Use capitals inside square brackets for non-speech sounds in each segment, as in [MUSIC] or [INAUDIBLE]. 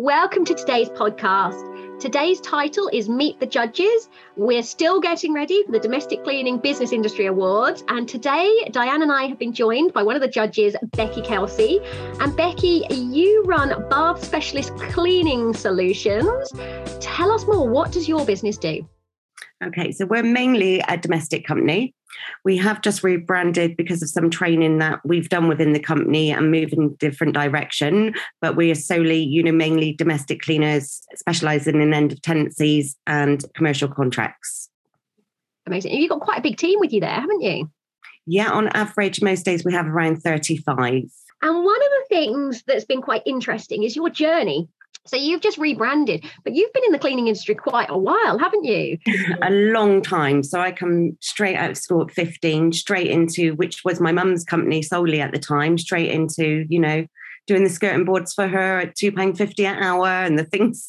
Welcome to today's podcast. Today's title is Meet the Judges. We're still getting ready for the Domestic Cleaning Business Industry Awards. And today, Diane and I have been joined by one of the judges, Beckie Kelsey. And Beckie, you run Bath Specialist Cleaning Solutions. Tell us more. What does your business do? Okay, so we're mainly a domestic company. We have just rebranded because of some training that we've done within the company and moved in a different direction. But we are solely, you know, mainly domestic cleaners specializing in end of tenancies and commercial contracts. Amazing. You've got quite a big team with you there, haven't you? Yeah, on average, most days we have around 35. And one of the things that's been quite interesting is your journey so you've just rebranded, but you've been in the cleaning industry quite a while, haven't you? [LAUGHS] a long time. So I come straight out of school at 15, straight into which was my mum's company solely at the time, straight into, you know, doing the skirting boards for her at two pound fifty an hour and the [LAUGHS] things,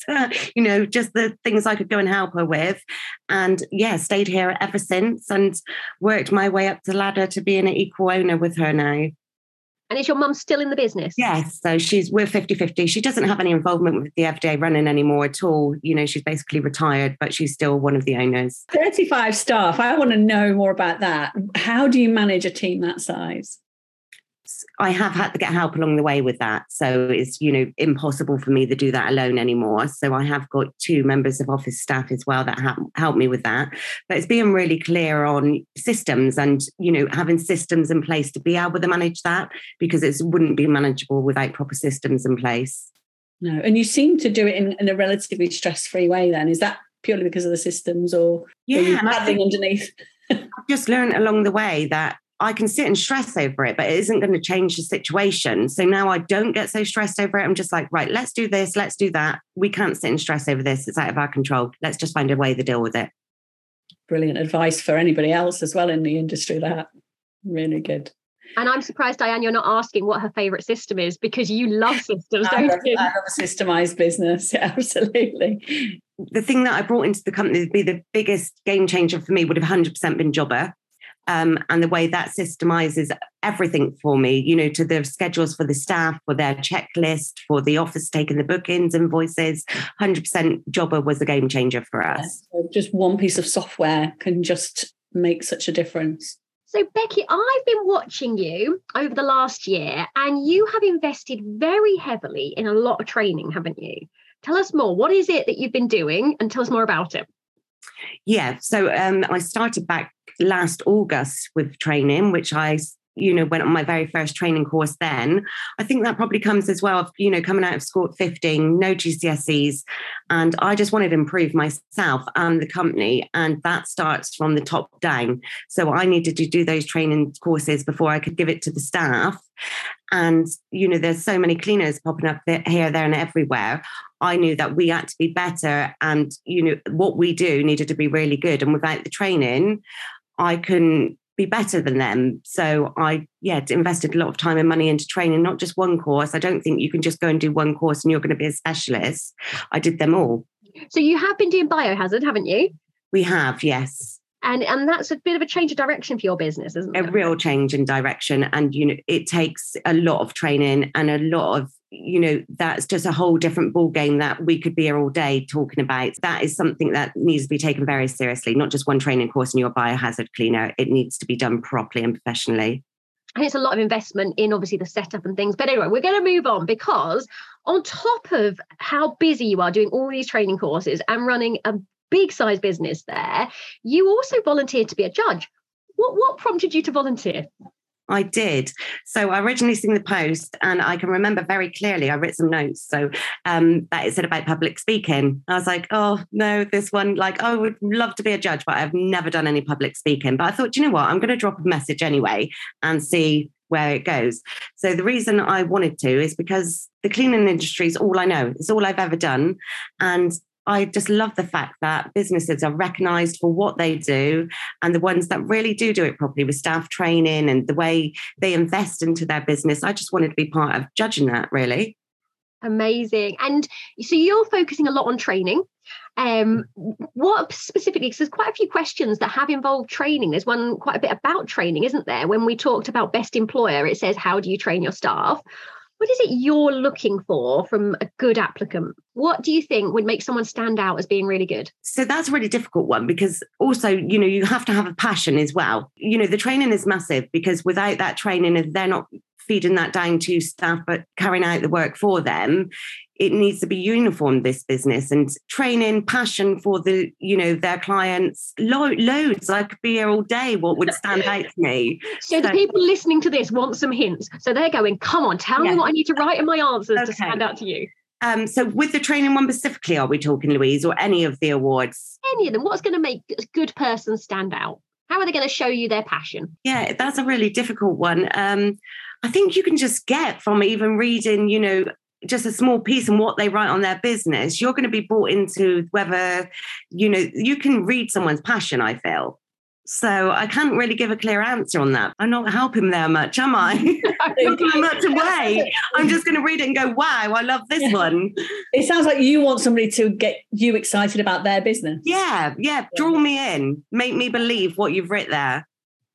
you know, just the things I could go and help her with. And yeah, stayed here ever since and worked my way up the ladder to being an equal owner with her now. And is your mum still in the business? Yes. So she's we're 50-50. She doesn't have any involvement with the FDA running anymore at all. You know, she's basically retired, but she's still one of the owners. 35 staff. I want to know more about that. How do you manage a team that size? I have had to get help along the way with that. So it's, you know, impossible for me to do that alone anymore. So I have got two members of office staff as well that have helped me with that. But it's being really clear on systems and, you know, having systems in place to be able to manage that because it wouldn't be manageable without proper systems in place. No. And you seem to do it in, in a relatively stress free way then. Is that purely because of the systems or yeah, paddling underneath? [LAUGHS] I've just learned along the way that I can sit and stress over it, but it isn't going to change the situation. So now I don't get so stressed over it. I'm just like, right, let's do this, let's do that. We can't sit and stress over this. It's out of our control. Let's just find a way to deal with it. Brilliant advice for anybody else as well in the industry. That really good. And I'm surprised, Diane, you're not asking what her favorite system is because you love [LAUGHS] systems, I love, you? I love a systemized business. Yeah, [LAUGHS] absolutely. The thing that I brought into the company to be the biggest game changer for me would have 100% been Jobber um, and the way that systemizes everything for me, you know, to the schedules for the staff, for their checklist, for the office taking the bookings, and invoices. 100% Jobber was a game changer for us. Yeah, so just one piece of software can just make such a difference. So, Beckie, I've been watching you over the last year, and you have invested very heavily in a lot of training, haven't you? Tell us more. What is it that you've been doing, and tell us more about it. Yeah, so um, I started back last August with training, which I you know went on my very first training course then. I think that probably comes as well you know coming out of school at 15 no gcse's and i just wanted to improve myself and the company and that starts from the top down. So i needed to do those training courses before i could give it to the staff. And you know there's so many cleaners popping up here there and everywhere. I knew that we had to be better and you know what we do needed to be really good. And without the training I couldn't be better than them. So I, yeah, invested a lot of time and money into training, not just one course. I don't think you can just go and do one course and you're going to be a specialist. I did them all. So you have been doing biohazard, haven't you? We have, yes and and that's a bit of a change of direction for your business isn't it a real change in direction and you know it takes a lot of training and a lot of you know that's just a whole different ball game that we could be here all day talking about that is something that needs to be taken very seriously not just one training course and you're a biohazard cleaner it needs to be done properly and professionally and it's a lot of investment in obviously the setup and things. But anyway, we're going to move on because on top of how busy you are doing all these training courses and running a big size business there. You also volunteered to be a judge. What, what prompted you to volunteer? I did. So I originally seen the post, and I can remember very clearly. I wrote some notes. So um, that it said about public speaking. I was like, oh no, this one. Like, I would love to be a judge, but I've never done any public speaking. But I thought, you know what? I'm going to drop a message anyway and see where it goes. So the reason I wanted to is because the cleaning industry is all I know. It's all I've ever done, and I just love the fact that businesses are recognized for what they do and the ones that really do do it properly with staff training and the way they invest into their business. I just wanted to be part of judging that really. Amazing. And so you're focusing a lot on training. Um, what specifically, because there's quite a few questions that have involved training. There's one quite a bit about training, isn't there? When we talked about best employer, it says, How do you train your staff? What is it you're looking for from a good applicant? What do you think would make someone stand out as being really good? So that's a really difficult one because also, you know, you have to have a passion as well. You know, the training is massive because without that training, if they're not feeding that down to staff but carrying out the work for them it needs to be uniform this business and training passion for the you know their clients lo- loads. I could be here all day what would stand out to me. So, so, the people listening to this want some hints. So they're going come on tell yeah. me what i need to write in my answers okay. to stand out to you. Um, so with the training one specifically are we talking louise or any of the awards? Any of them. What's going to make a good person stand out? How are they going to show you their passion? Yeah that's a really difficult one. Um, i think you can just get from even reading you know just a small piece and what they write on their business, you're going to be brought into whether, you know, you can read someone's passion, I feel. So I can't really give a clear answer on that. I'm not helping there much, am I? [LAUGHS] [LAUGHS] I'm much away. I'm just going to read it and go, wow, I love this yeah. one. It sounds like you want somebody to get you excited about their business. Yeah, yeah. Draw me in, make me believe what you've written there.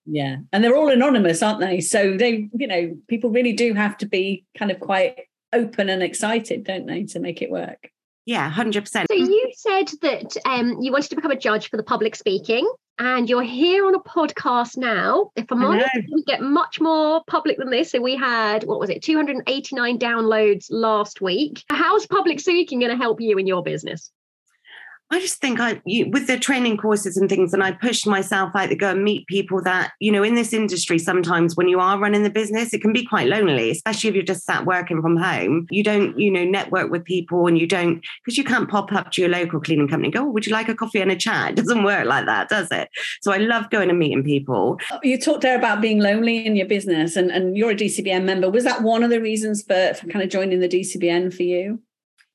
Yeah. And they're all anonymous, aren't they? So they, you know, people really do have to be kind of quite open and excited, don't they, to make it work? Yeah, 100%. So you said that um, you wanted to become a judge for the public speaking and you're here on a podcast now. If I'm honest, we get much more public than this. So we had, what was it, 289 downloads last week. How's public speaking going to help you in your business? I just think I, you, with the training courses and things, and I pushed myself out to go and meet people that, you know, in this industry, sometimes when you are running the business, it can be quite lonely, especially if you're just sat working from home. You don't, you know, network with people and you don't, because you can't pop up to your local cleaning company and go, oh, would you like a coffee and a chat? [LAUGHS] It doesn't work like that, does it? So I love going and meeting people. You talked there about being lonely in your business and, and you're a DCBN member. Was that one of the reasons for, for kind of joining the DCBN for you?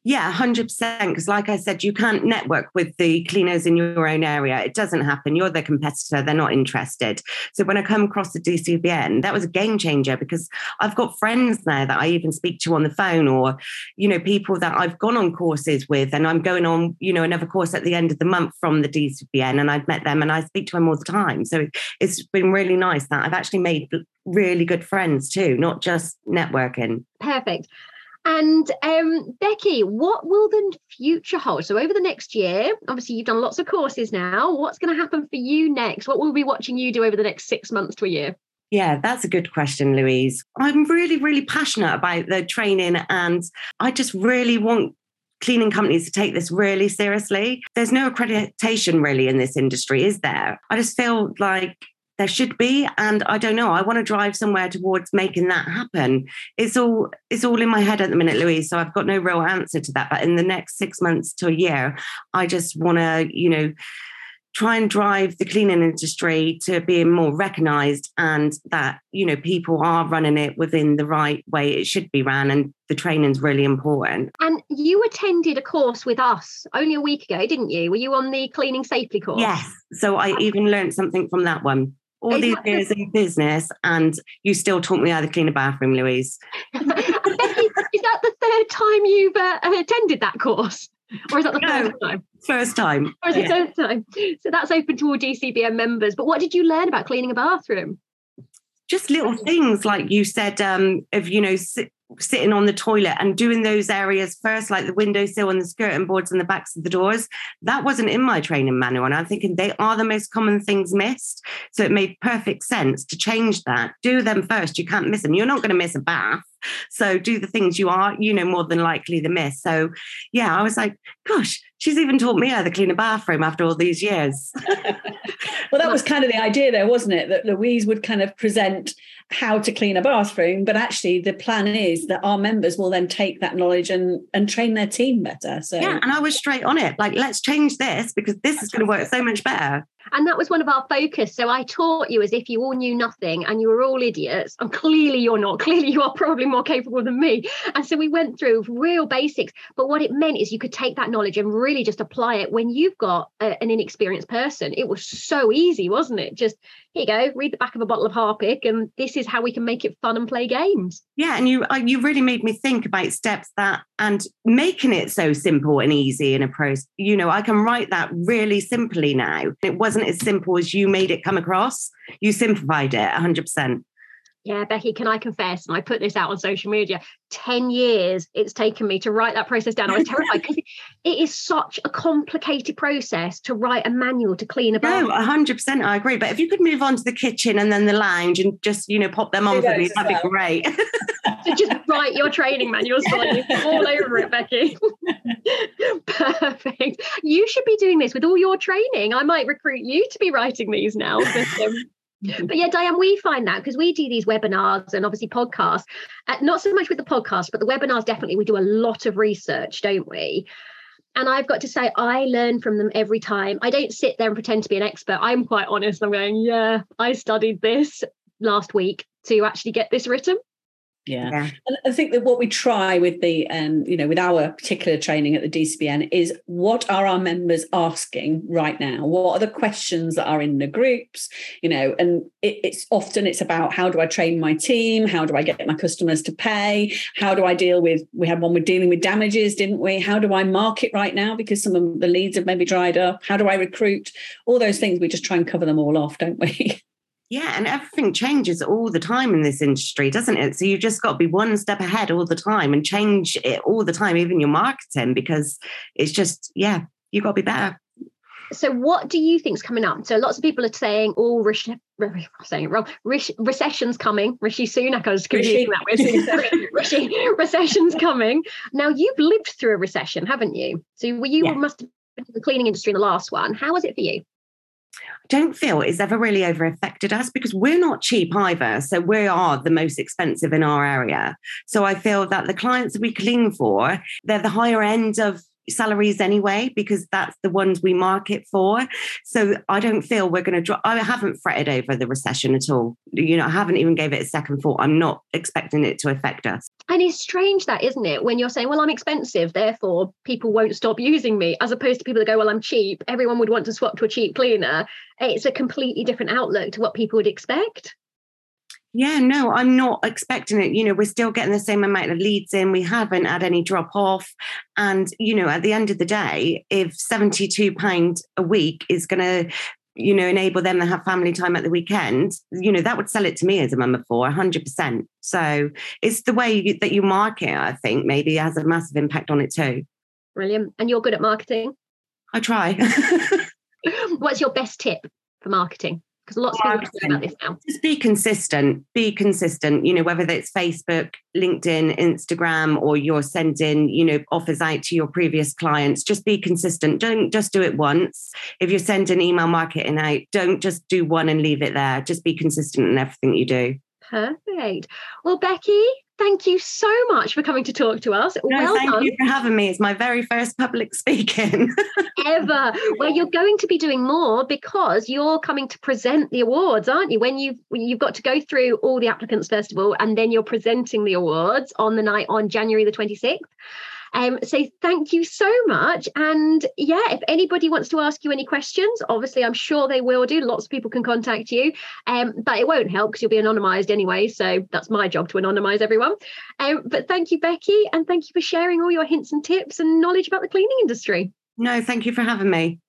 Yeah, 100%. Because, like I said, you can't network with the cleaners in your own area. It doesn't happen. You're the competitor. They're not interested. So, when I come across the DCBN, that was a game changer because I've got friends there that I even speak to on the phone, or, you know, people that I've gone on courses with. And I'm going on, you know, another course at the end of the month from the DCBN. And I've met them and I speak to them all the time. So, it's been really nice that I've actually made really good friends too, not just networking. Perfect. And um, Beckie, what will the future hold? So, over the next year, obviously, you've done lots of courses now. What's going to happen for you next? What will we be watching you do over the next six months to a year? Yeah, that's a good question, Louise. I'm really, really passionate about the training, and I just really want cleaning companies to take this really seriously. There's no accreditation really in this industry, is there? I just feel like there should be and i don't know i want to drive somewhere towards making that happen. It's all it's all in my head at the minute louise so i've got no real answer to that but in the next six months to a year i just want to you know try and drive the cleaning industry to being more recognized and that you know people are running it within the right way it should be ran and the training's really important. And you attended a course with us only a week ago didn't you? Were you on the cleaning safely course? Yes so i even learned something from that one all these years in business and you still taught me how to clean a bathroom, Louise. [LAUGHS] is that the third time you've uh, attended that course? Or is that the no, first time? First time. Or is yeah. it first time? So that's open to all DCBN members. But what did you learn about cleaning a bathroom? Just little things like you said, um, of you know, sitting on the toilet and doing those areas first, like the windowsill and the skirting boards and the backs of the doors. That wasn't in my training manual. And I'm thinking they are the most common things missed. So it made perfect sense to change that. Do them first. You can't miss them. You're not going to miss a bath. So do the things you are, you know, more than likely to miss. So yeah, I was like, gosh, she's even taught me how to clean a bathroom after all these years. [LAUGHS] well, that was kind of the idea there, wasn't it? That Louise would kind of present how to clean a bathroom, but actually the plan is that our members will then take that knowledge and and train their team better. So yeah, and I was straight on it. Like, let's change this because this is going to work so much better. And that was one of our focus. So I taught you as if you all knew nothing and you were all idiots. And clearly you're not. Clearly you are probably more capable than me. And so we went through real basics. But what it meant is you could take that knowledge and really just apply it when you've got a, an inexperienced person. It was so easy, wasn't it? Just here you go, read the back of a bottle of Harpic, and this is how we can make it fun and play games. Yeah, and you uh, you really made me think about steps that and making it so simple and easy in a process. You know, I can write that really simply now. It wasn't as simple as you made it come across. You simplified it 100%. Yeah, Beckie, can I confess? And I put this out on social media 10 years it's taken me to write that process down. I was terrified because it is such a complicated process to write a manual to clean a bath. No, 100% I agree. But if you could move on to the kitchen and then the lounge and just, you know, pop them on for me, that'd be great. [LAUGHS] so just write your training manuals for you all over it, Beckie. [LAUGHS] Perfect. You should be doing this with all your training. I might recruit you to be writing these now. But, um, but yeah, Diane, we find that because we do these webinars and obviously podcasts, uh, not so much with the podcast, but the webinars definitely we do a lot of research, don't we? And I've got to say, I learn from them every time. I don't sit there and pretend to be an expert. I'm quite honest. I'm going, yeah, I studied this last week to actually get this written. Yeah. yeah. And I think that what we try with the, um, you know, with our particular training at the DCBN is what are our members asking right now? What are the questions that are in the groups? You know, and it, it's often it's about how do I train my team? How do I get my customers to pay? How do I deal with? We had one with dealing with damages, didn't we? How do I market right now because some of the leads have maybe dried up? How do I recruit? All those things we just try and cover them all off, don't we? [LAUGHS] Yeah, and everything changes all the time in this industry, doesn't it? So you've just got to be one step ahead all the time and change it all the time, even your marketing, because it's just, yeah, you've got to be better. So, what do you think is coming up? So, lots of people are saying, "Oh, Rishi, [LAUGHS] I'm saying it wrong. Rishi, recession's coming." Rishi Sunak, I was confusing that with [LAUGHS] Rishi. Recession's coming. Now, you've lived through a recession, haven't you? So, you yeah. must have been in the cleaning industry in the last one. How was it for you? Don't feel it's ever really over affected us because we're not cheap either. So we are the most expensive in our area. So I feel that the clients we cling for, they're the higher end of salaries anyway because that's the ones we market for. So i don't feel we're going to drop i haven't fretted over the recession at all. You know i haven't even gave it a second thought. I'm not expecting it to affect us. And it's strange that isn't it when you're saying well i'm expensive therefore people won't stop using me as opposed to people that go well i'm cheap. Everyone would want to swap to a cheap cleaner. It's a completely different outlook to what people would expect yeah, no, I'm not expecting it. You know, we're still getting the same amount of leads in. We haven't had any drop off. And, you know, at the end of the day, if £72 a week is going to, you know, enable them to have family time at the weekend, you know, that would sell it to me as a mum of four, 100%. So it's the way you, that you market, I think, maybe has a massive impact on it too. Brilliant. And you're good at marketing? I try. [LAUGHS] What's your best tip for marketing? Because lots of people are about this now. Just be consistent. Be consistent. You know, whether it's Facebook, LinkedIn, Instagram, or you're sending, you know, offers out to your previous clients. Just be consistent. Don't just do it once. If you're sending email marketing out, don't just do one and leave it there. Just be consistent in everything you do. Perfect. Well, Beckie, thank you so much for coming to talk to us. No, well thank done. you for having me. It's my very first public speaking [LAUGHS] ever. Well, you're going to be doing more because you're coming to present the awards, aren't you? When you've you've got to go through all the applicants first of all, and then you're presenting the awards on the night on January the 26th. Um, so thank you so much. And yeah, if anybody wants to ask you any questions, obviously I'm sure they will do. Lots of people can contact you, um, but it won't help because you'll be anonymized anyway. So that's my job to anonymize everyone. Um, but thank you, Beckie, and thank you for sharing all your hints and tips and knowledge about the cleaning industry. No, thank you for having me.